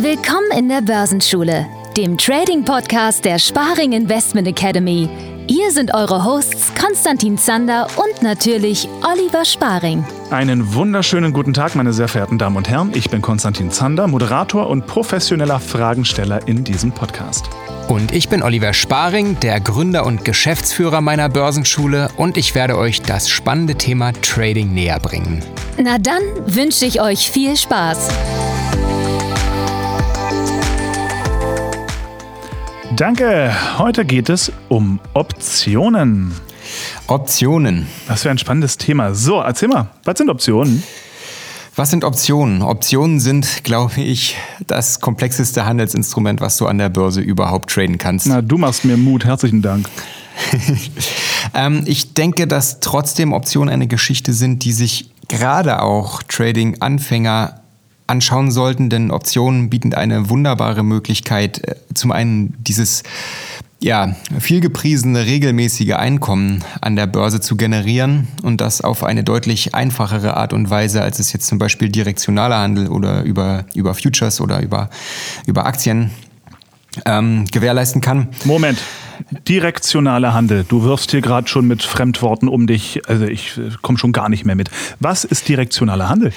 Willkommen in der Börsenschule, dem Trading-Podcast der Sparing Investment Academy. Hier sind eure Hosts Konstantin Zander und natürlich Oliver Sparing. Einen wunderschönen guten Tag, meine sehr verehrten Damen und Herren. Ich bin Konstantin Zander, Moderator und professioneller Fragensteller in diesem Podcast. Und ich bin Oliver Sparing, der Gründer und Geschäftsführer meiner Börsenschule und ich werde euch das spannende Thema Trading näher bringen. Na dann wünsche ich euch viel Spaß. Danke. Heute geht es um Optionen. Optionen. Das wäre ein spannendes Thema. So, erzähl mal, was sind Optionen? Was sind Optionen? Optionen sind, glaube ich, das komplexeste Handelsinstrument, was du an der Börse überhaupt traden kannst. Na, du machst mir Mut. Herzlichen Dank. ähm, ich denke, dass trotzdem Optionen eine Geschichte sind, die sich gerade auch Trading-Anfänger anschauen sollten, denn Optionen bieten eine wunderbare Möglichkeit, äh, zum einen dieses ja, viel gepriesene regelmäßige Einkommen an der Börse zu generieren und das auf eine deutlich einfachere Art und Weise, als es jetzt zum Beispiel direktionaler Handel oder über, über Futures oder über, über Aktien ähm, gewährleisten kann. Moment. Direktionaler Handel. Du wirfst hier gerade schon mit Fremdworten um dich. Also ich äh, komme schon gar nicht mehr mit. Was ist direktionaler Handel?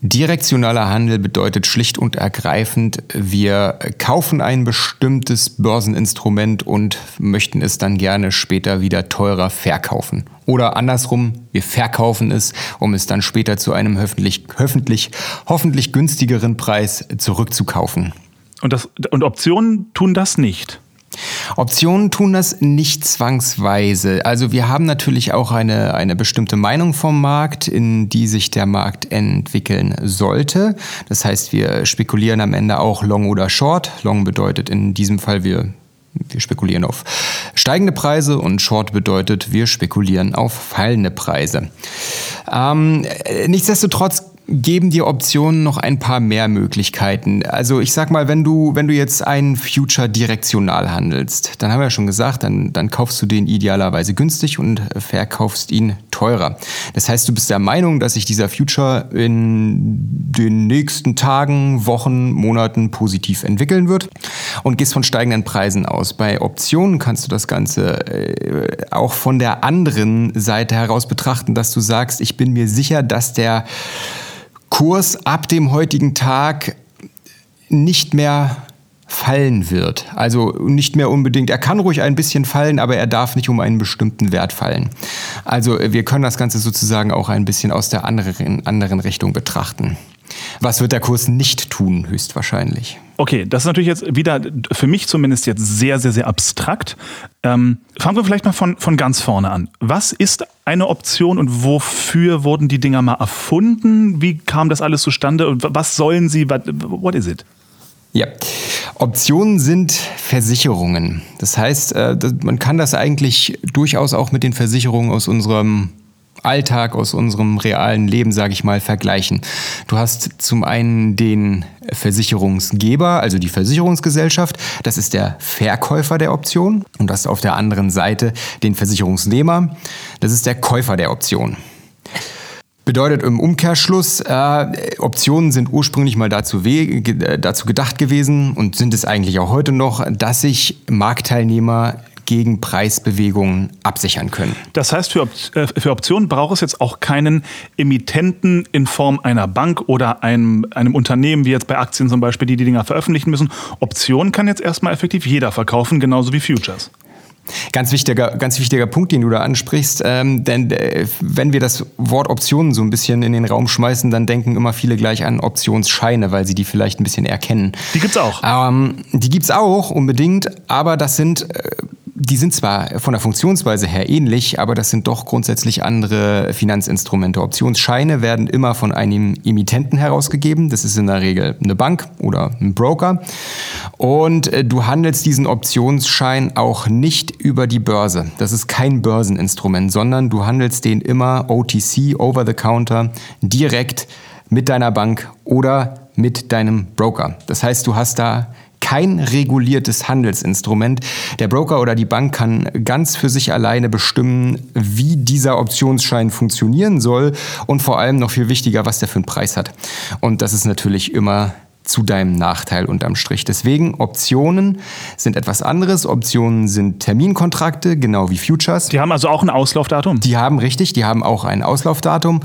Direktionaler Handel bedeutet schlicht und ergreifend, wir kaufen ein bestimmtes Börseninstrument und möchten es dann gerne später wieder teurer verkaufen. Oder andersrum, wir verkaufen es, um es dann später zu einem hoffentlich, hoffentlich, hoffentlich günstigeren Preis zurückzukaufen. Und, das, und Optionen tun das nicht. Optionen tun das nicht zwangsweise. Also wir haben natürlich auch eine, eine bestimmte Meinung vom Markt, in die sich der Markt entwickeln sollte. Das heißt, wir spekulieren am Ende auch Long oder Short. Long bedeutet in diesem Fall, wir wir spekulieren auf steigende Preise und Short bedeutet, wir spekulieren auf fallende Preise. Ähm, nichtsdestotrotz geben dir Optionen noch ein paar mehr Möglichkeiten. Also ich sag mal, wenn du, wenn du jetzt einen Future direktional handelst, dann haben wir ja schon gesagt, dann, dann kaufst du den idealerweise günstig und verkaufst ihn teurer. Das heißt, du bist der Meinung, dass sich dieser Future in den nächsten Tagen, Wochen, Monaten positiv entwickeln wird und gehst von steigenden Preisen aus. Bei Optionen kannst du das Ganze äh, auch von der anderen Seite heraus betrachten, dass du sagst, ich bin mir sicher, dass der Kurs ab dem heutigen Tag nicht mehr fallen wird. Also nicht mehr unbedingt, er kann ruhig ein bisschen fallen, aber er darf nicht um einen bestimmten Wert fallen. Also wir können das Ganze sozusagen auch ein bisschen aus der anderen, anderen Richtung betrachten. Was wird der Kurs nicht tun, höchstwahrscheinlich? Okay, das ist natürlich jetzt wieder für mich zumindest jetzt sehr, sehr, sehr abstrakt. Ähm, fangen wir vielleicht mal von, von ganz vorne an. Was ist eine Option und wofür wurden die Dinger mal erfunden? Wie kam das alles zustande und was sollen sie? What, what is it? Ja, Optionen sind Versicherungen. Das heißt, äh, man kann das eigentlich durchaus auch mit den Versicherungen aus unserem Alltag, aus unserem realen Leben, sage ich mal, vergleichen. Du hast zum einen den Versicherungsgeber, also die Versicherungsgesellschaft, das ist der Verkäufer der Option. Und hast auf der anderen Seite den Versicherungsnehmer, das ist der Käufer der Option. Bedeutet im Umkehrschluss, äh, Optionen sind ursprünglich mal dazu, dazu gedacht gewesen und sind es eigentlich auch heute noch, dass sich Marktteilnehmer gegen Preisbewegungen absichern können. Das heißt, für, äh, für Optionen braucht es jetzt auch keinen Emittenten in Form einer Bank oder einem, einem Unternehmen, wie jetzt bei Aktien zum Beispiel, die die Dinger veröffentlichen müssen. Optionen kann jetzt erstmal effektiv jeder verkaufen, genauso wie Futures. Ganz wichtiger, ganz wichtiger Punkt, den du da ansprichst, ähm, denn äh, wenn wir das Wort Optionen so ein bisschen in den Raum schmeißen, dann denken immer viele gleich an Optionsscheine, weil sie die vielleicht ein bisschen erkennen. Die gibt's auch. Ähm, die gibt's auch unbedingt, aber das sind äh, die sind zwar von der Funktionsweise her ähnlich, aber das sind doch grundsätzlich andere Finanzinstrumente. Optionsscheine werden immer von einem Emittenten herausgegeben. Das ist in der Regel eine Bank oder ein Broker. Und äh, du handelst diesen Optionsschein auch nicht über die Börse. Das ist kein Börseninstrument, sondern du handelst den immer OTC, over the counter, direkt mit deiner Bank oder mit deinem Broker. Das heißt, du hast da kein reguliertes Handelsinstrument. Der Broker oder die Bank kann ganz für sich alleine bestimmen, wie dieser Optionsschein funktionieren soll und vor allem noch viel wichtiger, was der für einen Preis hat. Und das ist natürlich immer zu deinem Nachteil unterm Strich. Deswegen Optionen sind etwas anderes. Optionen sind Terminkontrakte, genau wie Futures. Die haben also auch ein Auslaufdatum? Die haben richtig, die haben auch ein Auslaufdatum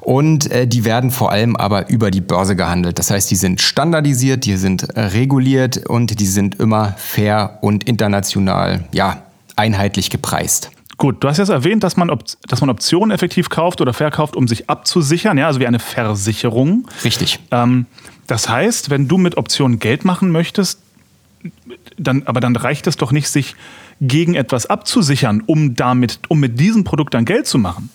und äh, die werden vor allem aber über die Börse gehandelt. Das heißt, die sind standardisiert, die sind reguliert und die sind immer fair und international, ja, einheitlich gepreist. Gut, du hast jetzt erwähnt, dass man, dass man Optionen effektiv kauft oder verkauft, um sich abzusichern, ja, also wie eine Versicherung. Richtig. Ähm, das heißt, wenn du mit Optionen Geld machen möchtest, dann, aber dann reicht es doch nicht, sich gegen etwas abzusichern, um damit, um mit diesem Produkt dann Geld zu machen.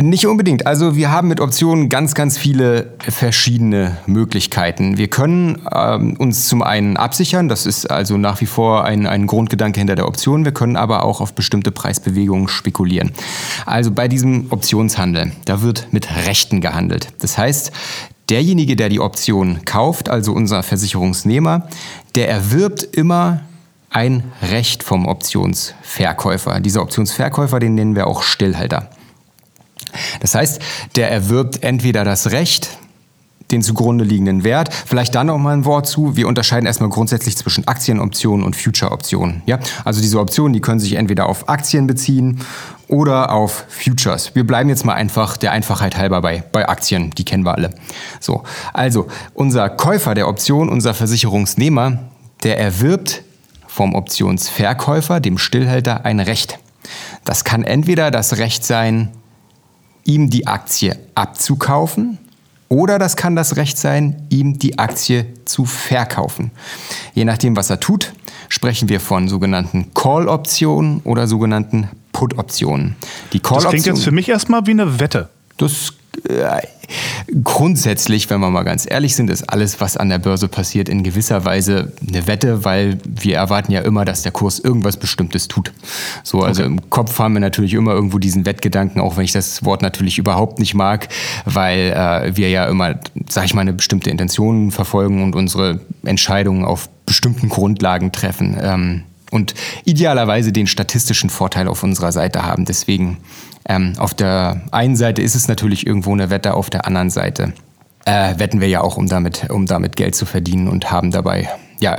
Nicht unbedingt. Also wir haben mit Optionen ganz, ganz viele verschiedene Möglichkeiten. Wir können ähm, uns zum einen absichern, das ist also nach wie vor ein, ein Grundgedanke hinter der Option. Wir können aber auch auf bestimmte Preisbewegungen spekulieren. Also bei diesem Optionshandel, da wird mit Rechten gehandelt. Das heißt, derjenige, der die Option kauft, also unser Versicherungsnehmer, der erwirbt immer ein Recht vom Optionsverkäufer. Dieser Optionsverkäufer, den nennen wir auch Stillhalter. Das heißt, der erwirbt entweder das Recht, den zugrunde liegenden Wert. Vielleicht dann noch mal ein Wort zu. Wir unterscheiden erstmal grundsätzlich zwischen Aktienoptionen und Future-Optionen. Ja? Also diese Optionen, die können sich entweder auf Aktien beziehen oder auf Futures. Wir bleiben jetzt mal einfach der Einfachheit halber bei, bei Aktien, die kennen wir alle. So, also unser Käufer der Option, unser Versicherungsnehmer, der erwirbt vom Optionsverkäufer, dem Stillhalter, ein Recht. Das kann entweder das Recht sein, ihm die Aktie abzukaufen oder das kann das Recht sein, ihm die Aktie zu verkaufen. Je nachdem, was er tut, sprechen wir von sogenannten Call-Optionen oder sogenannten Put-Optionen. das klingt jetzt für mich erstmal wie eine Wette. Das äh, grundsätzlich, wenn wir mal ganz ehrlich sind, ist alles, was an der Börse passiert, in gewisser Weise eine Wette, weil wir erwarten ja immer, dass der Kurs irgendwas Bestimmtes tut. So, also okay. im Kopf haben wir natürlich immer irgendwo diesen Wettgedanken, auch wenn ich das Wort natürlich überhaupt nicht mag, weil äh, wir ja immer, sag ich mal, eine bestimmte Intention verfolgen und unsere Entscheidungen auf bestimmten Grundlagen treffen. Ähm, und idealerweise den statistischen Vorteil auf unserer Seite haben. Deswegen ähm, auf der einen Seite ist es natürlich irgendwo eine Wette, auf der anderen Seite äh, wetten wir ja auch, um damit, um damit Geld zu verdienen und haben dabei ja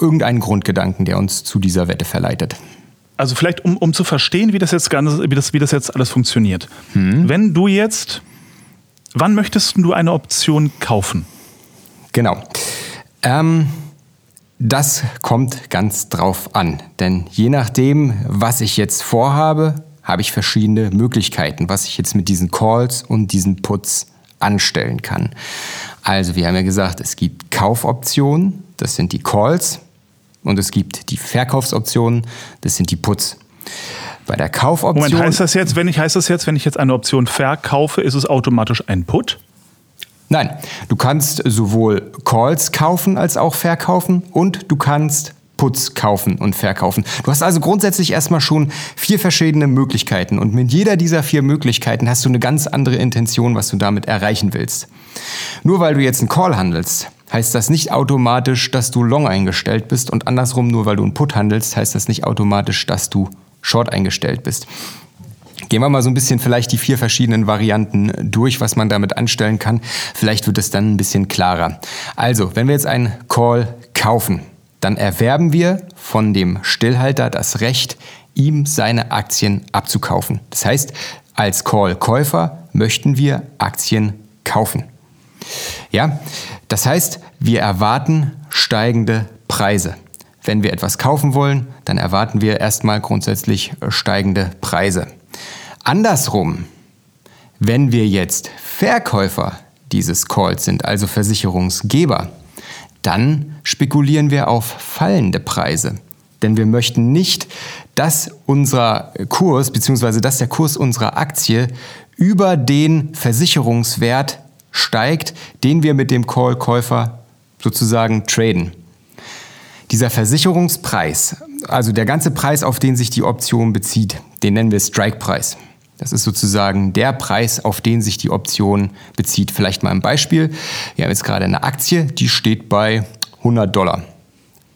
irgendeinen Grundgedanken, der uns zu dieser Wette verleitet. Also vielleicht, um, um zu verstehen, wie das jetzt wie das, wie das jetzt alles funktioniert. Hm. Wenn du jetzt, wann möchtest du eine Option kaufen? Genau. Ähm, das kommt ganz drauf an. Denn je nachdem, was ich jetzt vorhabe, habe ich verschiedene Möglichkeiten, was ich jetzt mit diesen Calls und diesen Puts anstellen kann. Also wir haben ja gesagt, es gibt Kaufoptionen, das sind die Calls, und es gibt die Verkaufsoptionen, das sind die Puts. Bei der Kaufoption. Moment, heißt das jetzt, wenn ich heißt das jetzt, wenn ich jetzt eine Option verkaufe, ist es automatisch ein Put? Nein, du kannst sowohl Calls kaufen als auch verkaufen und du kannst Puts kaufen und verkaufen. Du hast also grundsätzlich erstmal schon vier verschiedene Möglichkeiten und mit jeder dieser vier Möglichkeiten hast du eine ganz andere Intention, was du damit erreichen willst. Nur weil du jetzt einen Call handelst, heißt das nicht automatisch, dass du Long eingestellt bist und andersrum, nur weil du einen Put handelst, heißt das nicht automatisch, dass du Short eingestellt bist. Gehen wir mal so ein bisschen vielleicht die vier verschiedenen Varianten durch, was man damit anstellen kann. Vielleicht wird es dann ein bisschen klarer. Also, wenn wir jetzt einen Call kaufen, dann erwerben wir von dem Stillhalter das Recht, ihm seine Aktien abzukaufen. Das heißt, als Call-Käufer möchten wir Aktien kaufen. Ja, das heißt, wir erwarten steigende Preise. Wenn wir etwas kaufen wollen, dann erwarten wir erstmal grundsätzlich steigende Preise. Andersrum, wenn wir jetzt Verkäufer dieses Calls sind, also Versicherungsgeber, dann spekulieren wir auf fallende Preise. Denn wir möchten nicht, dass unser Kurs bzw. dass der Kurs unserer Aktie über den Versicherungswert steigt, den wir mit dem Call-Käufer sozusagen traden. Dieser Versicherungspreis, also der ganze Preis, auf den sich die Option bezieht, den nennen wir Strike-Preis. Das ist sozusagen der Preis, auf den sich die Option bezieht. Vielleicht mal ein Beispiel. Wir haben jetzt gerade eine Aktie, die steht bei 100 Dollar.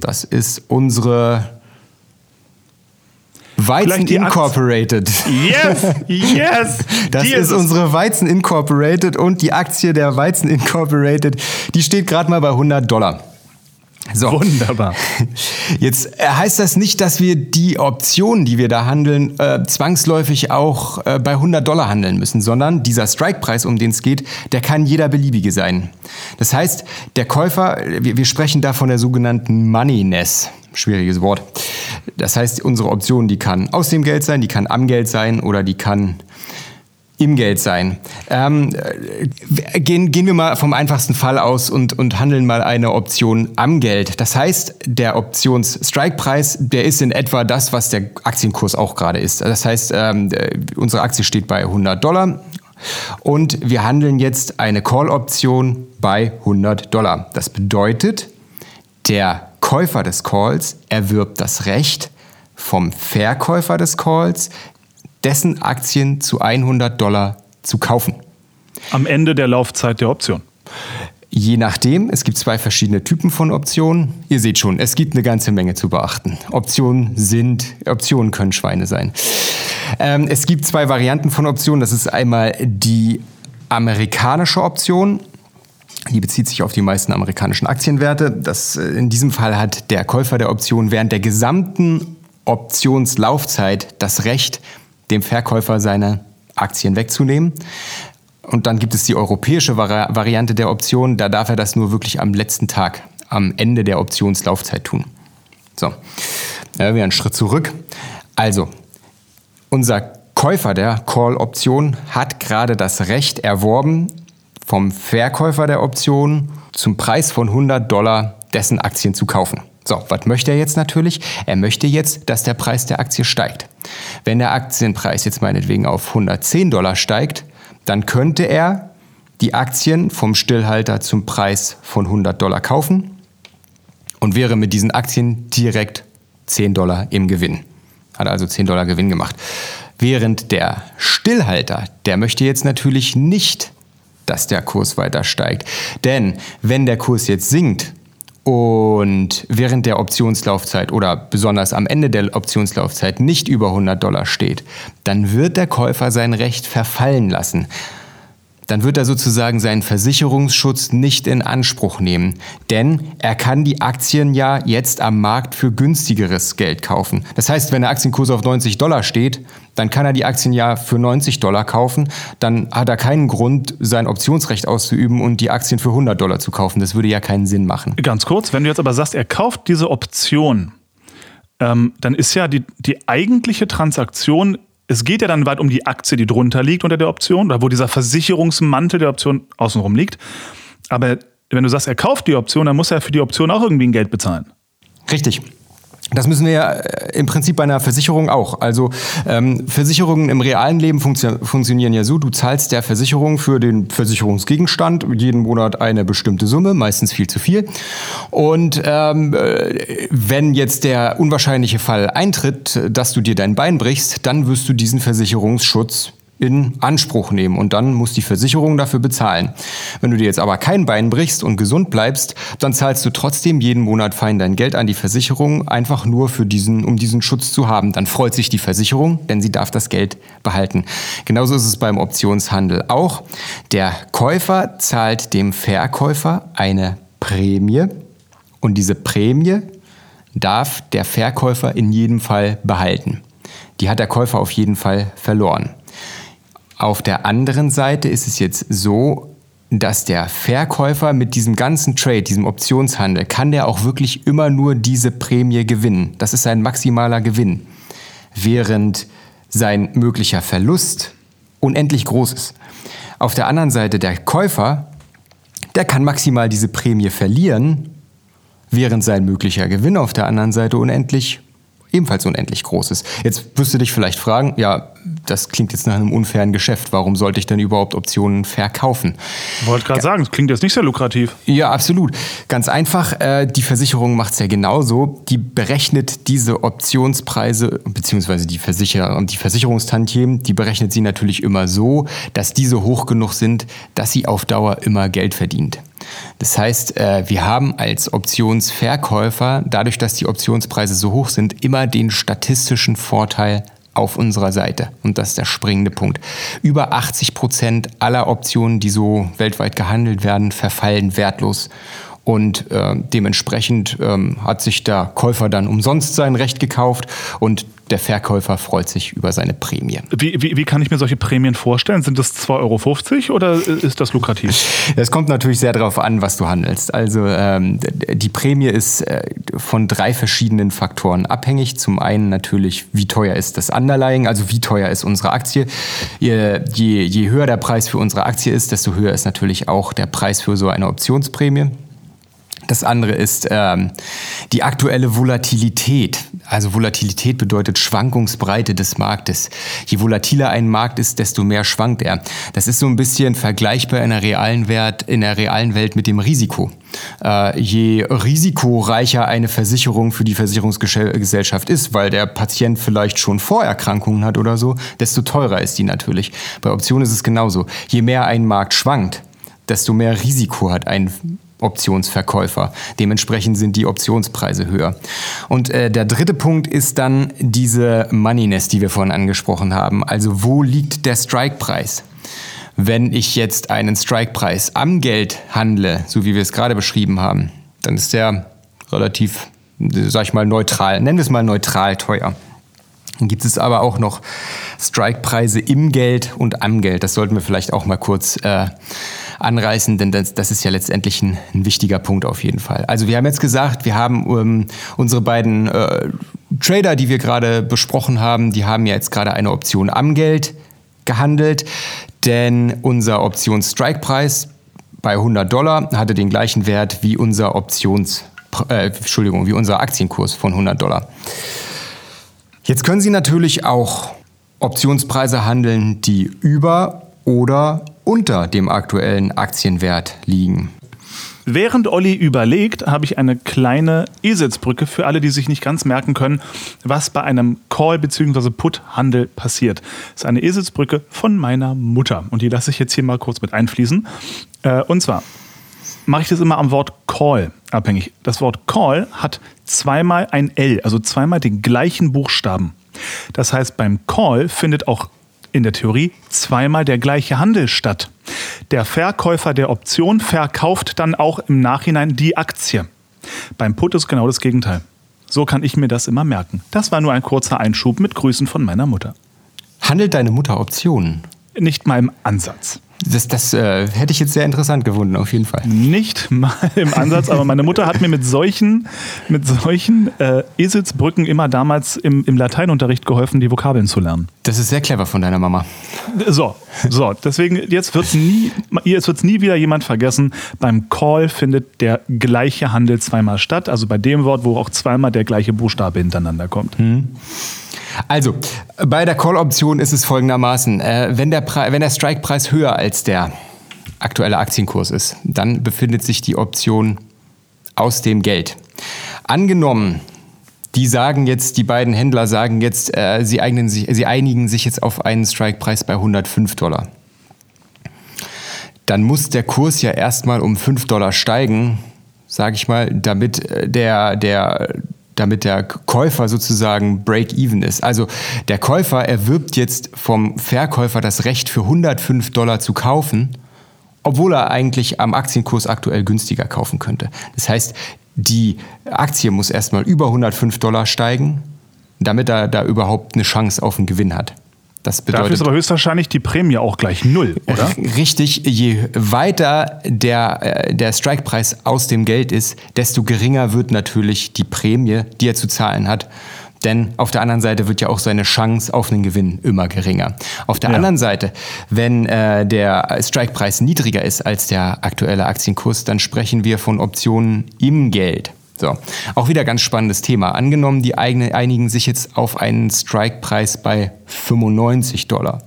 Das ist unsere Weizen Incorporated. Yes, yes. Das ist, ist unsere Weizen Incorporated und die Aktie der Weizen Incorporated, die steht gerade mal bei 100 Dollar. So. Wunderbar. Jetzt äh, heißt das nicht, dass wir die Optionen, die wir da handeln, äh, zwangsläufig auch äh, bei 100 Dollar handeln müssen, sondern dieser Strikepreis, um den es geht, der kann jeder beliebige sein. Das heißt, der Käufer, wir, wir sprechen da von der sogenannten Moneyness. Schwieriges Wort. Das heißt, unsere Option, die kann aus dem Geld sein, die kann am Geld sein oder die kann im Geld sein. Ähm, gehen, gehen wir mal vom einfachsten Fall aus und, und handeln mal eine Option am Geld. Das heißt, der Options-Strike-Preis, der ist in etwa das, was der Aktienkurs auch gerade ist. Das heißt, ähm, unsere Aktie steht bei 100 Dollar und wir handeln jetzt eine Call-Option bei 100 Dollar. Das bedeutet, der Käufer des Calls erwirbt das Recht vom Verkäufer des Calls, dessen Aktien zu 100 Dollar zu kaufen. Am Ende der Laufzeit der Option. Je nachdem, es gibt zwei verschiedene Typen von Optionen. Ihr seht schon, es gibt eine ganze Menge zu beachten. Optionen sind, Optionen können Schweine sein. Ähm, es gibt zwei Varianten von Optionen. Das ist einmal die amerikanische Option. Die bezieht sich auf die meisten amerikanischen Aktienwerte. Das, äh, in diesem Fall hat der Käufer der Option während der gesamten Optionslaufzeit das Recht, dem Verkäufer seine Aktien wegzunehmen. Und dann gibt es die europäische Vari Variante der Option. Da darf er das nur wirklich am letzten Tag, am Ende der Optionslaufzeit tun. So, ja, wieder einen Schritt zurück. Also, unser Käufer der Call-Option hat gerade das Recht erworben, vom Verkäufer der Option zum Preis von 100 Dollar dessen Aktien zu kaufen. So, was möchte er jetzt natürlich? Er möchte jetzt, dass der Preis der Aktie steigt. Wenn der Aktienpreis jetzt meinetwegen auf 110 Dollar steigt, dann könnte er die Aktien vom Stillhalter zum Preis von 100 Dollar kaufen und wäre mit diesen Aktien direkt 10 Dollar im Gewinn. Hat also 10 Dollar Gewinn gemacht. Während der Stillhalter, der möchte jetzt natürlich nicht, dass der Kurs weiter steigt. Denn wenn der Kurs jetzt sinkt, und während der Optionslaufzeit oder besonders am Ende der Optionslaufzeit nicht über 100 Dollar steht, dann wird der Käufer sein Recht verfallen lassen dann wird er sozusagen seinen Versicherungsschutz nicht in Anspruch nehmen. Denn er kann die Aktien ja jetzt am Markt für günstigeres Geld kaufen. Das heißt, wenn der Aktienkurs auf 90 Dollar steht, dann kann er die Aktien ja für 90 Dollar kaufen. Dann hat er keinen Grund, sein Optionsrecht auszuüben und die Aktien für 100 Dollar zu kaufen. Das würde ja keinen Sinn machen. Ganz kurz, wenn du jetzt aber sagst, er kauft diese Option, ähm, dann ist ja die, die eigentliche Transaktion es geht ja dann weit um die Aktie, die drunter liegt unter der Option, oder wo dieser Versicherungsmantel der Option außenrum liegt. Aber wenn du sagst, er kauft die Option, dann muss er für die Option auch irgendwie ein Geld bezahlen. Richtig. Das müssen wir ja äh, im Prinzip bei einer Versicherung auch. Also ähm, Versicherungen im realen Leben funktio funktionieren ja so, du zahlst der Versicherung für den Versicherungsgegenstand jeden Monat eine bestimmte Summe, meistens viel zu viel. Und ähm, äh, wenn jetzt der unwahrscheinliche Fall eintritt, dass du dir dein Bein brichst, dann wirst du diesen Versicherungsschutz in Anspruch nehmen und dann muss die Versicherung dafür bezahlen. Wenn du dir jetzt aber kein Bein brichst und gesund bleibst, dann zahlst du trotzdem jeden Monat fein dein Geld an die Versicherung, einfach nur für diesen, um diesen Schutz zu haben. Dann freut sich die Versicherung, denn sie darf das Geld behalten. Genauso ist es beim Optionshandel auch. Der Käufer zahlt dem Verkäufer eine Prämie und diese Prämie darf der Verkäufer in jedem Fall behalten. Die hat der Käufer auf jeden Fall verloren. Auf der anderen Seite ist es jetzt so, dass der Verkäufer mit diesem ganzen Trade, diesem Optionshandel, kann der auch wirklich immer nur diese Prämie gewinnen. Das ist sein maximaler Gewinn. Während sein möglicher Verlust unendlich groß ist. Auf der anderen Seite der Käufer, der kann maximal diese Prämie verlieren, während sein möglicher Gewinn auf der anderen Seite unendlich ebenfalls unendlich groß ist. Jetzt wirst du dich vielleicht fragen, ja, das klingt jetzt nach einem unfairen Geschäft. Warum sollte ich denn überhaupt Optionen verkaufen? Wollte gerade sagen, das klingt jetzt nicht sehr lukrativ. Ja, absolut. Ganz einfach, äh, die Versicherung macht es ja genauso. Die berechnet diese Optionspreise, beziehungsweise die, Versicherer, die Versicherungstantiemen, die berechnet sie natürlich immer so, dass diese hoch genug sind, dass sie auf Dauer immer Geld verdient. Das heißt, äh, wir haben als Optionsverkäufer, dadurch, dass die Optionspreise so hoch sind, immer den statistischen Vorteil auf unserer Seite. Und das ist der springende Punkt. Über 80 Prozent aller Optionen, die so weltweit gehandelt werden, verfallen wertlos. Und äh, dementsprechend ähm, hat sich der Käufer dann umsonst sein Recht gekauft und der Verkäufer freut sich über seine Prämie. Wie, wie, wie kann ich mir solche Prämien vorstellen? Sind das 2,50 Euro oder ist das lukrativ? Es kommt natürlich sehr darauf an, was du handelst. Also ähm, die Prämie ist äh, von drei verschiedenen Faktoren abhängig. Zum einen natürlich, wie teuer ist das Underlying, also wie teuer ist unsere Aktie. Je, je, je höher der Preis für unsere Aktie ist, desto höher ist natürlich auch der Preis für so eine Optionsprämie. Das andere ist ähm, die aktuelle Volatilität. Also Volatilität bedeutet Schwankungsbreite des Marktes. Je volatiler ein Markt ist, desto mehr schwankt er. Das ist so ein bisschen vergleichbar in der realen, Wert, in der realen Welt mit dem Risiko. Äh, je risikoreicher eine Versicherung für die Versicherungsgesellschaft ist, weil der Patient vielleicht schon Vorerkrankungen hat oder so, desto teurer ist die natürlich. Bei Optionen ist es genauso. Je mehr ein Markt schwankt, desto mehr Risiko hat ein Optionsverkäufer. Dementsprechend sind die Optionspreise höher. Und äh, der dritte Punkt ist dann diese Moneyness, die wir vorhin angesprochen haben. Also wo liegt der Strikepreis? Wenn ich jetzt einen Strikepreis am Geld handle, so wie wir es gerade beschrieben haben, dann ist der relativ, sag ich mal, neutral. Nennen wir es mal neutral teuer. Dann gibt es aber auch noch Strikepreise im Geld und am Geld. Das sollten wir vielleicht auch mal kurz äh, anreißen, denn das, das ist ja letztendlich ein, ein, wichtiger Punkt auf jeden Fall. Also wir haben jetzt gesagt, wir haben ähm, unsere beiden äh, Trader, die wir gerade besprochen haben, die haben ja jetzt gerade eine Option am Geld gehandelt, denn unser Options-Strike-Preis bei 100 Dollar hatte den gleichen Wert wie unser Options, äh, Entschuldigung, wie unser Aktienkurs von 100 Dollar. Jetzt können Sie natürlich auch Optionspreise handeln, die über oder unter dem aktuellen Aktienwert liegen. Während Olli überlegt, habe ich eine kleine Eselsbrücke für alle, die sich nicht ganz merken können, was bei einem Call- bzw. Put-Handel passiert. Das ist eine Eselsbrücke von meiner Mutter und die lasse ich jetzt hier mal kurz mit einfließen. Äh, und zwar mache ich das immer am Wort Call abhängig. Das Wort Call hat zweimal ein L, also zweimal den gleichen Buchstaben. Das heißt, beim Call findet auch in der Theorie zweimal der gleiche Handel statt. Der Verkäufer der Option verkauft dann auch im Nachhinein die Aktie. Beim Put ist genau das Gegenteil. So kann ich mir das immer merken. Das war nur ein kurzer Einschub mit Grüßen von meiner Mutter. Handelt deine Mutter Optionen? Nicht mal im Ansatz. Das, das äh, hätte ich jetzt sehr interessant gefunden, auf jeden Fall. Nicht mal im Ansatz, aber meine Mutter hat mir mit solchen, mit solchen äh, Eselsbrücken immer damals im, im Lateinunterricht geholfen, die Vokabeln zu lernen. Das ist sehr clever von deiner Mama. So, so, deswegen, jetzt wird es nie, nie wieder jemand vergessen. Beim Call findet der gleiche Handel zweimal statt, also bei dem Wort, wo auch zweimal der gleiche Buchstabe hintereinander kommt. Hm. Also, bei der Call-Option ist es folgendermaßen. Äh, wenn der, wenn der Strike-Preis höher als der aktuelle Aktienkurs ist, dann befindet sich die Option aus dem Geld. Angenommen, die sagen jetzt, die beiden Händler sagen jetzt, äh, sie, sich, sie einigen sich jetzt auf einen Strike-Preis bei 105 Dollar. Dann muss der Kurs ja erstmal um 5 Dollar steigen, sage ich mal, damit äh, der, der damit der Käufer sozusagen break-even ist. Also der Käufer erwirbt jetzt vom Verkäufer das Recht für 105 Dollar zu kaufen, obwohl er eigentlich am Aktienkurs aktuell günstiger kaufen könnte. Das heißt, die Aktie muss erstmal über 105 Dollar steigen, damit er da überhaupt eine Chance auf einen Gewinn hat. Das bedeutet, Dafür ist aber höchstwahrscheinlich die Prämie auch gleich null, oder? Richtig, je weiter der, äh, der Strikepreis aus dem Geld ist, desto geringer wird natürlich die Prämie, die er zu zahlen hat. Denn auf der anderen Seite wird ja auch seine Chance auf einen Gewinn immer geringer. Auf der ja. anderen Seite, wenn äh, der Strikepreis niedriger ist als der aktuelle Aktienkurs, dann sprechen wir von Optionen im Geld. So, auch wieder ganz spannendes Thema. Angenommen, die einigen sich jetzt auf einen Strike-Preis bei 95 Dollar.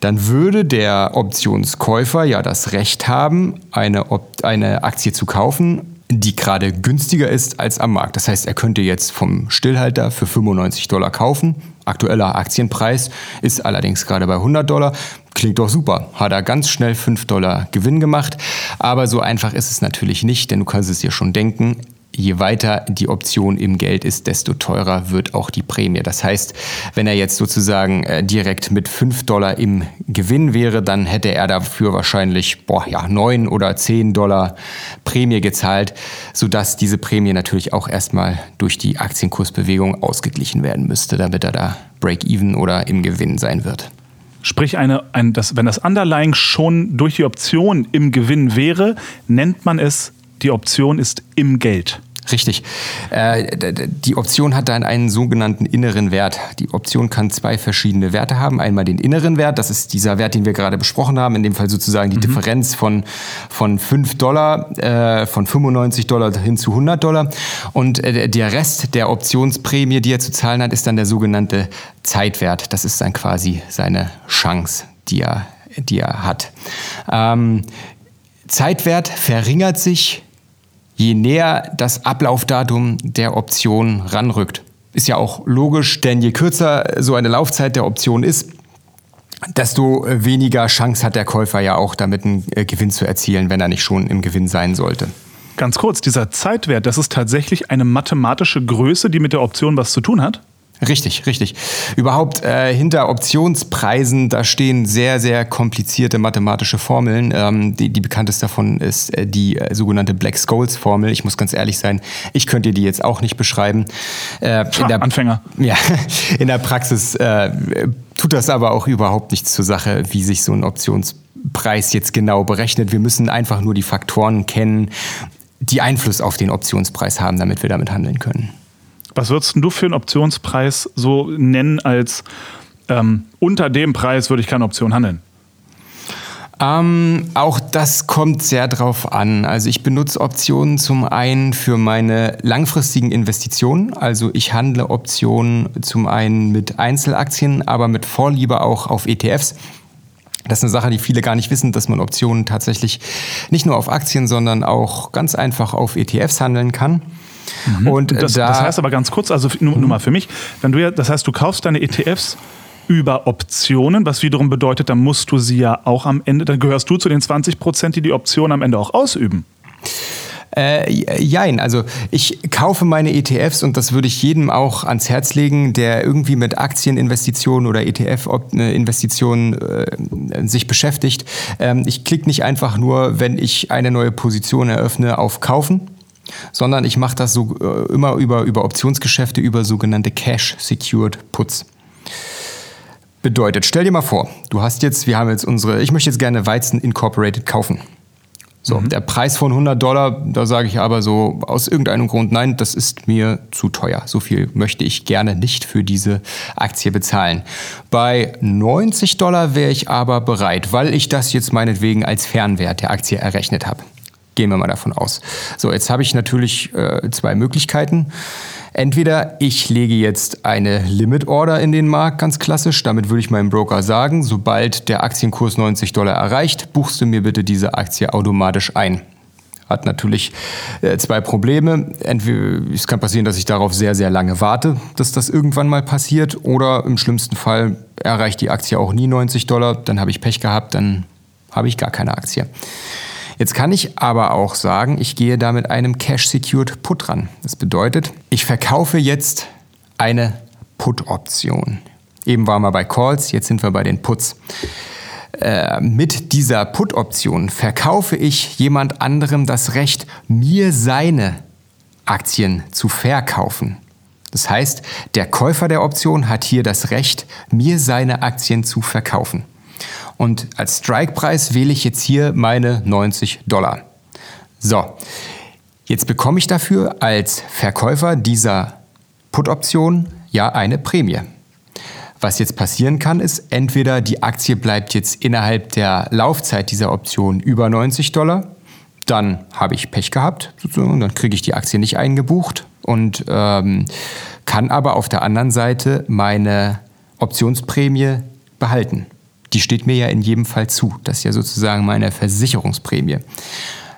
Dann würde der Optionskäufer ja das Recht haben, eine, Op eine Aktie zu kaufen, die gerade günstiger ist als am Markt. Das heißt, er könnte jetzt vom Stillhalter für 95 Dollar kaufen, Aktueller Aktienpreis ist allerdings gerade bei 100 Dollar. Klingt doch super. Hat er ganz schnell 5 Dollar Gewinn gemacht. Aber so einfach ist es natürlich nicht, denn du kannst es dir schon denken je weiter die Option im Geld ist, desto teurer wird auch die Prämie. Das heißt, wenn er jetzt sozusagen äh, direkt mit 5 Dollar im Gewinn wäre, dann hätte er dafür wahrscheinlich boah, ja, 9 oder 10 Dollar Prämie gezahlt, sodass diese Prämie natürlich auch erstmal durch die Aktienkursbewegung ausgeglichen werden müsste, damit er da Break-Even oder im Gewinn sein wird. Sprich, eine, ein, das, wenn das Underlying schon durch die Option im Gewinn wäre, nennt man es, die Option ist im Geld. Richtig. Äh, die Option hat dann einen sogenannten inneren Wert. Die Option kann zwei verschiedene Werte haben. Einmal den inneren Wert, das ist dieser Wert, den wir gerade besprochen haben, in dem Fall sozusagen die mhm. Differenz von, von 5 Dollar, äh, von 95 Dollar hin zu 100 Dollar. Und äh, der Rest der Optionsprämie, die er zu zahlen hat, ist dann der sogenannte Zeitwert. Das ist dann quasi seine Chance, die er, die er hat. Ähm, Zeitwert verringert sich je näher das Ablaufdatum der Option ranrückt. Ist ja auch logisch, denn je kürzer so eine Laufzeit der Option ist, desto weniger Chance hat der Käufer ja auch damit einen äh, Gewinn zu erzielen, wenn er nicht schon im Gewinn sein sollte. Ganz kurz, dieser Zeitwert, das ist tatsächlich eine mathematische Größe, die mit der Option was zu tun hat? Richtig, richtig. Überhaupt äh, hinter Optionspreisen, da stehen sehr, sehr komplizierte mathematische Formeln. Ähm, die, die bekannteste davon ist äh, die äh, sogenannte Black-Scholes-Formel. Ich muss ganz ehrlich sein, ich könnte die jetzt auch nicht beschreiben. Äh, Tja, der, Anfänger. Ja, in der Praxis äh, tut das aber auch überhaupt nichts zur Sache, wie sich so ein Optionspreis jetzt genau berechnet. Wir müssen einfach nur die Faktoren kennen, die Einfluss auf den Optionspreis haben, damit wir damit handeln können. Was würdest du für einen Optionspreis so nennen als ähm, unter dem Preis würde ich keine Option handeln? Ähm, auch das kommt sehr drauf an. Also ich benutze Optionen zum einen für meine langfristigen Investitionen. Also ich handle Optionen zum einen mit Einzelaktien, aber mit Vorliebe auch auf ETFs. Das ist eine Sache, die viele gar nicht wissen, dass man Optionen tatsächlich nicht nur auf Aktien, sondern auch ganz einfach auf ETFs handeln kann. Mhm. Und das, da, das heißt aber ganz kurz, also nur, nur mal für mich, wenn du ja, das heißt, du kaufst deine ETFs über Optionen, was wiederum bedeutet, dann musst du sie ja auch am Ende, dann gehörst du zu den 20 Prozent, die die Option am Ende auch ausüben. Äh, jein, also ich kaufe meine ETFs und das würde ich jedem auch ans Herz legen, der irgendwie mit Aktieninvestitionen oder ETF-Investitionen äh, sich beschäftigt. Ähm, ich klicke nicht einfach nur, wenn ich eine neue Position eröffne, auf Kaufen, sondern ich mache das so äh, immer über, über Optionsgeschäfte, über sogenannte Cash-Secured Puts. Bedeutet, stell dir mal vor, du hast jetzt, wir haben jetzt unsere, ich möchte jetzt gerne Weizen Incorporated kaufen. So, mhm. der Preis von 100 Dollar, da sage ich aber so aus irgendeinem Grund, nein, das ist mir zu teuer. So viel möchte ich gerne nicht für diese Aktie bezahlen. Bei 90 Dollar wäre ich aber bereit, weil ich das jetzt meinetwegen als Fernwert der Aktie errechnet habe. Gehen wir mal davon aus. So, jetzt habe ich natürlich äh, zwei Möglichkeiten. Entweder ich lege jetzt eine Limit Order in den Markt, ganz klassisch. Damit würde ich meinem Broker sagen, sobald der Aktienkurs 90 Dollar erreicht, buchst du mir bitte diese Aktie automatisch ein. Hat natürlich äh, zwei Probleme. Entweder es kann passieren, dass ich darauf sehr, sehr lange warte, dass das irgendwann mal passiert. Oder im schlimmsten Fall erreicht die Aktie auch nie 90 Dollar. Dann habe ich Pech gehabt, dann habe ich gar keine Aktie. Jetzt kann ich aber auch sagen, ich gehe da mit einem Cash-Secured Put ran. Das bedeutet, ich verkaufe jetzt eine Put-Option. Eben waren wir bei Calls, jetzt sind wir bei den Puts. Äh, mit dieser Put-Option verkaufe ich jemand anderem das Recht, mir seine Aktien zu verkaufen. Das heißt, der Käufer der Option hat hier das Recht, mir seine Aktien zu verkaufen. Und als Strike-Preis wähle ich jetzt hier meine 90 Dollar. So, jetzt bekomme ich dafür als Verkäufer dieser Put-Option ja eine Prämie. Was jetzt passieren kann, ist, entweder die Aktie bleibt jetzt innerhalb der Laufzeit dieser Option über 90 Dollar, dann habe ich Pech gehabt, dann kriege ich die Aktie nicht eingebucht und ähm, kann aber auf der anderen Seite meine Optionsprämie behalten die steht mir ja in jedem Fall zu. Das ist ja sozusagen meine Versicherungsprämie.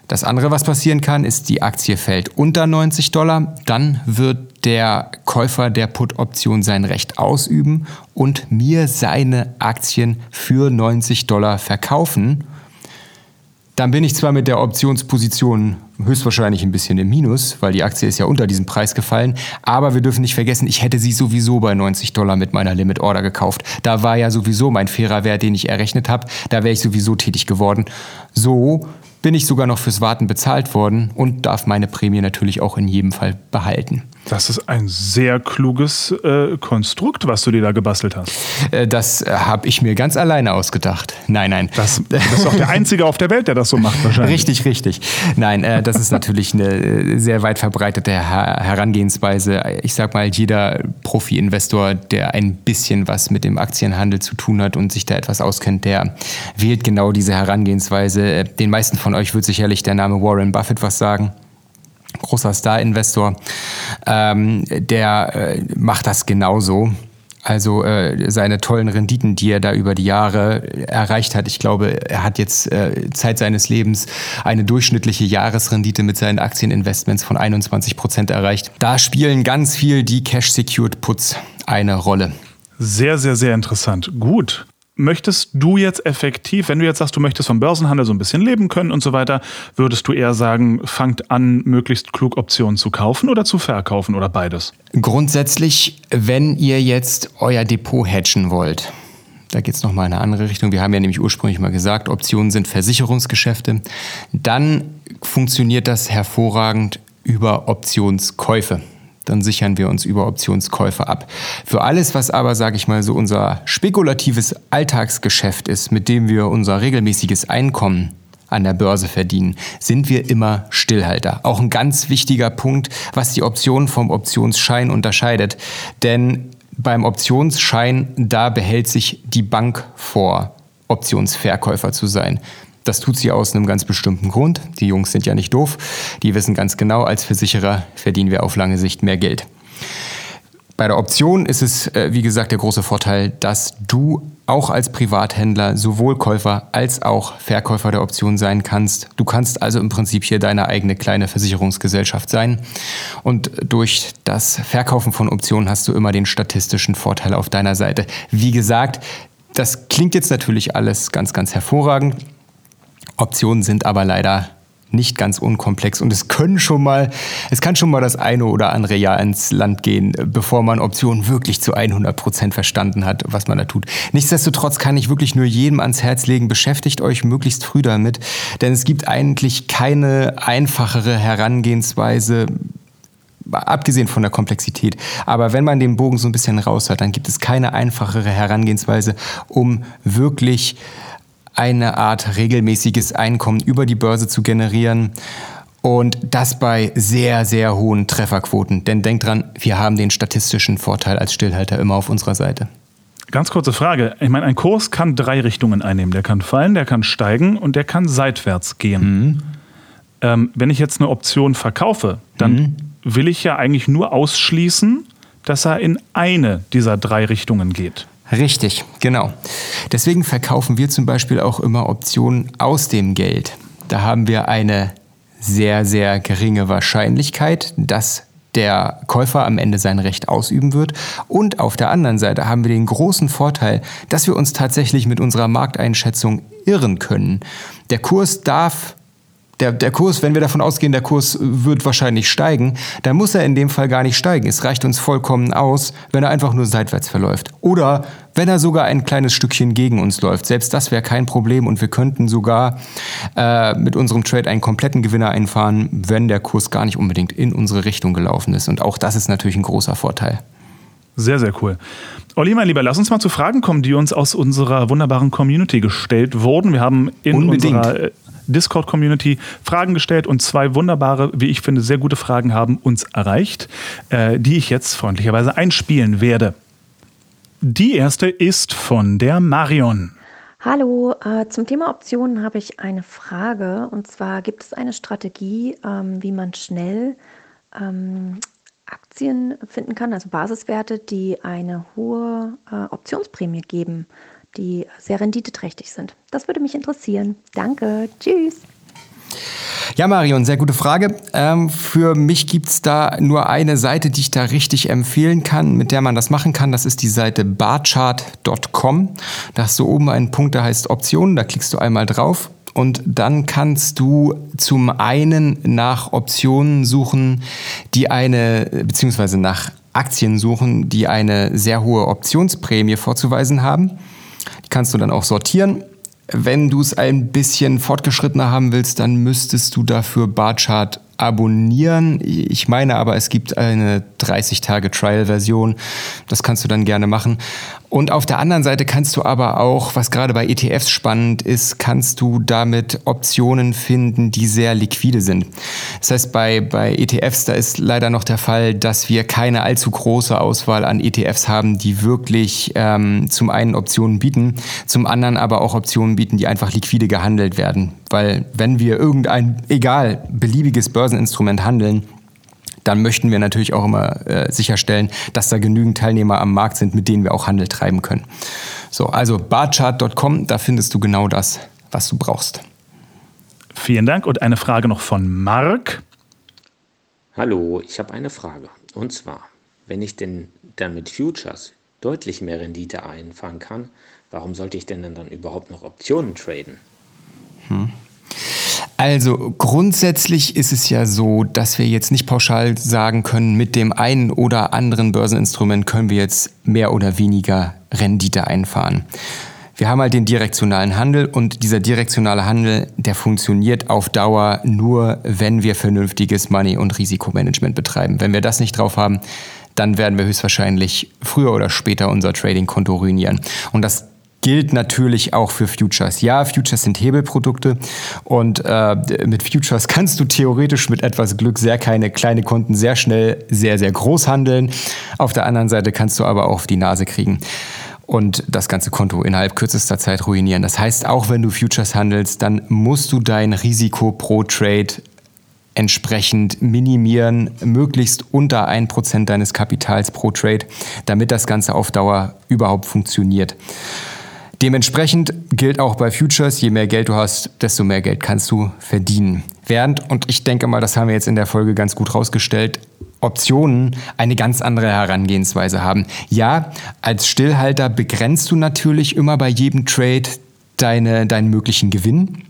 Das andere, was passieren kann, ist, die Aktie fällt unter 90 Dollar. Dann wird der Käufer der Put-Option sein Recht ausüben und mir seine Aktien für 90 Dollar verkaufen. Dann bin ich zwar mit der Optionsposition höchstwahrscheinlich ein bisschen im Minus, weil die Aktie ist ja unter diesem Preis gefallen. Aber wir dürfen nicht vergessen, ich hätte sie sowieso bei 90 Dollar mit meiner Limit Order gekauft. Da war ja sowieso mein fairer Wert, den ich errechnet habe. Da wäre ich sowieso tätig geworden. So bin ich sogar noch fürs Warten bezahlt worden und darf meine Prämie natürlich auch in jedem Fall behalten. Das ist ein sehr kluges äh, Konstrukt, was du dir da gebastelt hast. Äh, das äh, habe ich mir ganz alleine ausgedacht. Nein, nein. Das, das ist auch der Einzige auf der Welt, der das so macht wahrscheinlich. Richtig, richtig. Nein, äh, das ist natürlich eine äh, sehr weit verbreitete Her Herangehensweise. Ich sag mal, jeder Profi-Investor, der ein bisschen was mit dem Aktienhandel zu tun hat und sich da etwas auskennt, der wählt genau diese Herangehensweise. Den meisten von euch wird sicherlich der Name Warren Buffett was sagen großer Star-Investor, ähm, der äh, macht das genauso. Also äh, seine tollen Renditen, die er da über die Jahre erreicht hat. Ich glaube, er hat jetzt äh, Zeit seines Lebens eine durchschnittliche Jahresrendite mit seinen Aktieninvestments von 21 Prozent erreicht. Da spielen ganz viel die Cash-Secured Puts eine Rolle. Sehr, sehr, sehr interessant. Gut möchtest du jetzt effektiv, wenn du jetzt sagst, du möchtest vom Börsenhandel so ein bisschen leben können und so weiter, würdest du eher sagen, fangt an, möglichst klug Optionen zu kaufen oder zu verkaufen oder beides? Grundsätzlich, wenn ihr jetzt euer Depot hedgen wollt, da geht es nochmal in eine andere Richtung. Wir haben ja nämlich ursprünglich mal gesagt, Optionen sind Versicherungsgeschäfte. Dann funktioniert das hervorragend über Optionskäufe dann sichern wir uns über Optionskäufe ab. Für alles, was aber, sage ich mal, so unser spekulatives Alltagsgeschäft ist, mit dem wir unser regelmäßiges Einkommen an der Börse verdienen, sind wir immer Stillhalter. Auch ein ganz wichtiger Punkt, was die Option vom Optionsschein unterscheidet. Denn beim Optionsschein, da behält sich die Bank vor, Optionsverkäufer zu sein. Das tut sie aus einem ganz bestimmten Grund. Die Jungs sind ja nicht doof. Die wissen ganz genau, als Versicherer verdienen wir auf lange Sicht mehr Geld. Bei der Option ist es, äh, wie gesagt, der große Vorteil, dass du auch als Privathändler sowohl Käufer als auch Verkäufer der Option sein kannst. Du kannst also im Prinzip hier deine eigene kleine Versicherungsgesellschaft sein. Und durch das Verkaufen von Optionen hast du immer den statistischen Vorteil auf deiner Seite. Wie gesagt, das klingt jetzt natürlich alles ganz, ganz hervorragend. Optionen sind aber leider nicht ganz unkomplex und es können schon mal, es kann schon mal das eine oder andere Jahr ins Land gehen, bevor man Optionen wirklich zu 100 Prozent verstanden hat, was man da tut. Nichtsdestotrotz kann ich wirklich nur jedem ans Herz legen, beschäftigt euch möglichst früh damit, denn es gibt eigentlich keine einfachere Herangehensweise, abgesehen von der Komplexität. Aber wenn man den Bogen so ein bisschen raus hat, dann gibt es keine einfachere Herangehensweise, um wirklich eine Art regelmäßiges Einkommen über die Börse zu generieren. Und das bei sehr, sehr hohen Trefferquoten. Denn denkt dran, wir haben den statistischen Vorteil als Stillhalter immer auf unserer Seite. Ganz kurze Frage. Ich meine, ein Kurs kann drei Richtungen einnehmen. Der kann fallen, der kann steigen und der kann seitwärts gehen. Mhm. Ähm, wenn ich jetzt eine Option verkaufe, dann mhm. will ich ja eigentlich nur ausschließen, dass er in eine dieser drei Richtungen geht. Richtig, genau. Deswegen verkaufen wir zum Beispiel auch immer Optionen aus dem Geld. Da haben wir eine sehr, sehr geringe Wahrscheinlichkeit, dass der Käufer am Ende sein Recht ausüben wird. Und auf der anderen Seite haben wir den großen Vorteil, dass wir uns tatsächlich mit unserer Markteinschätzung irren können. Der Kurs darf der, der Kurs, wenn wir davon ausgehen, der Kurs wird wahrscheinlich steigen, dann muss er in dem Fall gar nicht steigen. Es reicht uns vollkommen aus, wenn er einfach nur seitwärts verläuft. Oder wenn er sogar ein kleines Stückchen gegen uns läuft. Selbst das wäre kein Problem und wir könnten sogar äh, mit unserem Trade einen kompletten Gewinner einfahren, wenn der Kurs gar nicht unbedingt in unsere Richtung gelaufen ist. Und auch das ist natürlich ein großer Vorteil. Sehr, sehr cool. Olli, mein Lieber, lass uns mal zu Fragen kommen, die uns aus unserer wunderbaren Community gestellt wurden. Wir haben in Unbedingt. unserer äh, Discord-Community Fragen gestellt und zwei wunderbare, wie ich finde, sehr gute Fragen haben uns erreicht, äh, die ich jetzt freundlicherweise einspielen werde. Die erste ist von der Marion. Hallo, äh, zum Thema Optionen habe ich eine Frage. Und zwar gibt es eine Strategie, ähm, wie man schnell ähm, Aktien finden kann, also Basiswerte, die eine hohe äh, Optionsprämie geben die sehr renditeträchtig sind. Das würde mich interessieren. Danke. Tschüss. Ja, Marion, sehr gute Frage. Ähm, für mich gibt es da nur eine Seite, die ich da richtig empfehlen kann, mit der man das machen kann. Das ist die Seite barchart.com. Da hast du oben einen Punkt, der heißt Optionen. Da klickst du einmal drauf und dann kannst du zum einen nach Optionen suchen, die eine, beziehungsweise nach Aktien suchen, die eine sehr hohe Optionsprämie vorzuweisen haben. Kannst du dann auch sortieren. Wenn du es ein bisschen fortgeschrittener haben willst, dann müsstest du dafür Barchart abonnieren. Ich meine aber, es gibt eine 30-Tage-Trial-Version. Das kannst du dann gerne machen. Und auf der anderen Seite kannst du aber auch, was gerade bei ETFs spannend ist, kannst du damit Optionen finden, die sehr liquide sind. Das heißt, bei, bei ETFs, da ist leider noch der Fall, dass wir keine allzu große Auswahl an ETFs haben, die wirklich ähm, zum einen Optionen bieten, zum anderen aber auch Optionen bieten, die einfach liquide gehandelt werden. Weil wenn wir irgendein, egal, beliebiges Börseninstrument handeln, dann möchten wir natürlich auch immer äh, sicherstellen, dass da genügend Teilnehmer am Markt sind, mit denen wir auch Handel treiben können. So, also barchart.com, da findest du genau das, was du brauchst. Vielen Dank und eine Frage noch von Marc. Hallo, ich habe eine Frage. Und zwar, wenn ich denn dann mit Futures deutlich mehr Rendite einfahren kann, warum sollte ich denn dann überhaupt noch Optionen traden? Hm. Also grundsätzlich ist es ja so, dass wir jetzt nicht pauschal sagen können, mit dem einen oder anderen Börseninstrument können wir jetzt mehr oder weniger Rendite einfahren. Wir haben halt den direktionalen Handel und dieser direktionale Handel, der funktioniert auf Dauer nur, wenn wir vernünftiges Money- und Risikomanagement betreiben. Wenn wir das nicht drauf haben, dann werden wir höchstwahrscheinlich früher oder später unser Trading-Konto ruinieren. Und das gilt natürlich auch für Futures. Ja, Futures sind Hebelprodukte und äh, mit Futures kannst du theoretisch mit etwas Glück sehr keine kleine Konten sehr schnell sehr, sehr groß handeln. Auf der anderen Seite kannst du aber auch auf die Nase kriegen und das ganze Konto innerhalb kürzester Zeit ruinieren. Das heißt, auch wenn du Futures handelst, dann musst du dein Risiko pro Trade entsprechend minimieren, möglichst unter 1% deines Kapitals pro Trade, damit das Ganze auf Dauer überhaupt funktioniert. Dementsprechend gilt auch bei Futures, je mehr Geld du hast, desto mehr Geld kannst du verdienen. Während, und ich denke mal, das haben wir jetzt in der Folge ganz gut rausgestellt, Optionen eine ganz andere Herangehensweise haben. Ja, als Stillhalter begrenzt du natürlich immer bei jedem Trade deine, deinen möglichen Gewinn.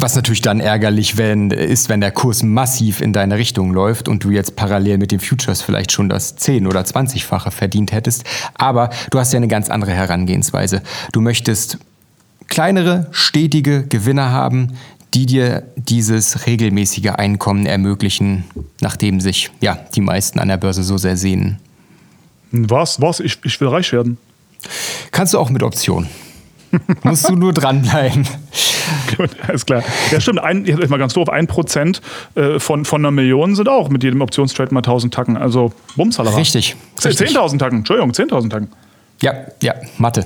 Was natürlich dann ärgerlich wenn, ist, wenn der Kurs massiv in deine Richtung läuft und du jetzt parallel mit den Futures vielleicht schon das 10- oder 20-fache verdient hättest. Aber du hast ja eine ganz andere Herangehensweise. Du möchtest kleinere, stetige Gewinner haben, die dir dieses regelmäßige Einkommen ermöglichen, nachdem sich ja die meisten an der Börse so sehr sehnen. Was? Was? Ich, ich will reich werden. Kannst du auch mit Optionen. Musst du nur dranbleiben. Gut, alles klar. Ja, stimmt. Ein, jetzt mal ganz doof. Ein Prozent äh, von, von einer Million sind auch mit jedem Optionstrade mal 1000 Tacken. Also Bumsalera. Richtig. 10.000 Tacken. Entschuldigung, 10.000 Tacken. Ja, ja, Mathe.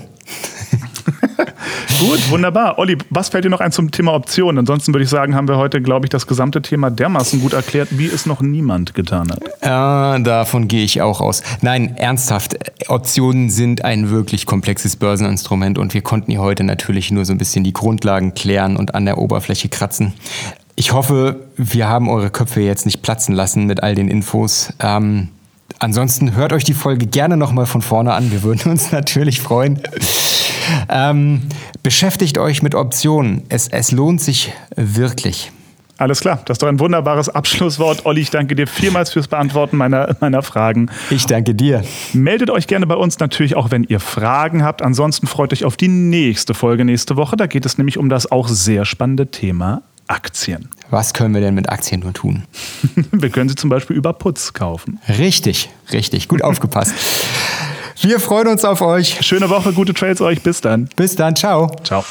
Gut, wunderbar. Olli, was fällt dir noch ein zum Thema Optionen? Ansonsten würde ich sagen, haben wir heute, glaube ich, das gesamte Thema dermaßen gut erklärt, wie es noch niemand getan hat. Äh, davon gehe ich auch aus. Nein, ernsthaft. Optionen sind ein wirklich komplexes Börseninstrument und wir konnten hier heute natürlich nur so ein bisschen die Grundlagen klären und an der Oberfläche kratzen. Ich hoffe, wir haben eure Köpfe jetzt nicht platzen lassen mit all den Infos. Ähm, ansonsten hört euch die Folge gerne nochmal von vorne an. Wir würden uns natürlich freuen. Ähm, beschäftigt euch mit Optionen. Es, es lohnt sich wirklich. Alles klar, das ist doch ein wunderbares Abschlusswort. Olli, ich danke dir vielmals fürs Beantworten meiner, meiner Fragen. Ich danke dir. Meldet euch gerne bei uns natürlich auch, wenn ihr Fragen habt. Ansonsten freut euch auf die nächste Folge nächste Woche. Da geht es nämlich um das auch sehr spannende Thema Aktien. Was können wir denn mit Aktien nur tun? wir können sie zum Beispiel über Putz kaufen. Richtig, richtig. Gut aufgepasst. Wir freuen uns auf euch. Schöne Woche, gute Trades euch. Bis dann. Bis dann. Ciao. Ciao.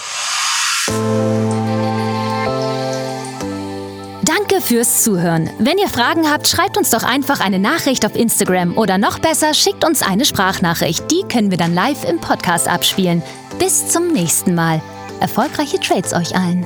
Danke fürs Zuhören. Wenn ihr Fragen habt, schreibt uns doch einfach eine Nachricht auf Instagram oder noch besser, schickt uns eine Sprachnachricht. Die können wir dann live im Podcast abspielen. Bis zum nächsten Mal. Erfolgreiche Trades euch allen.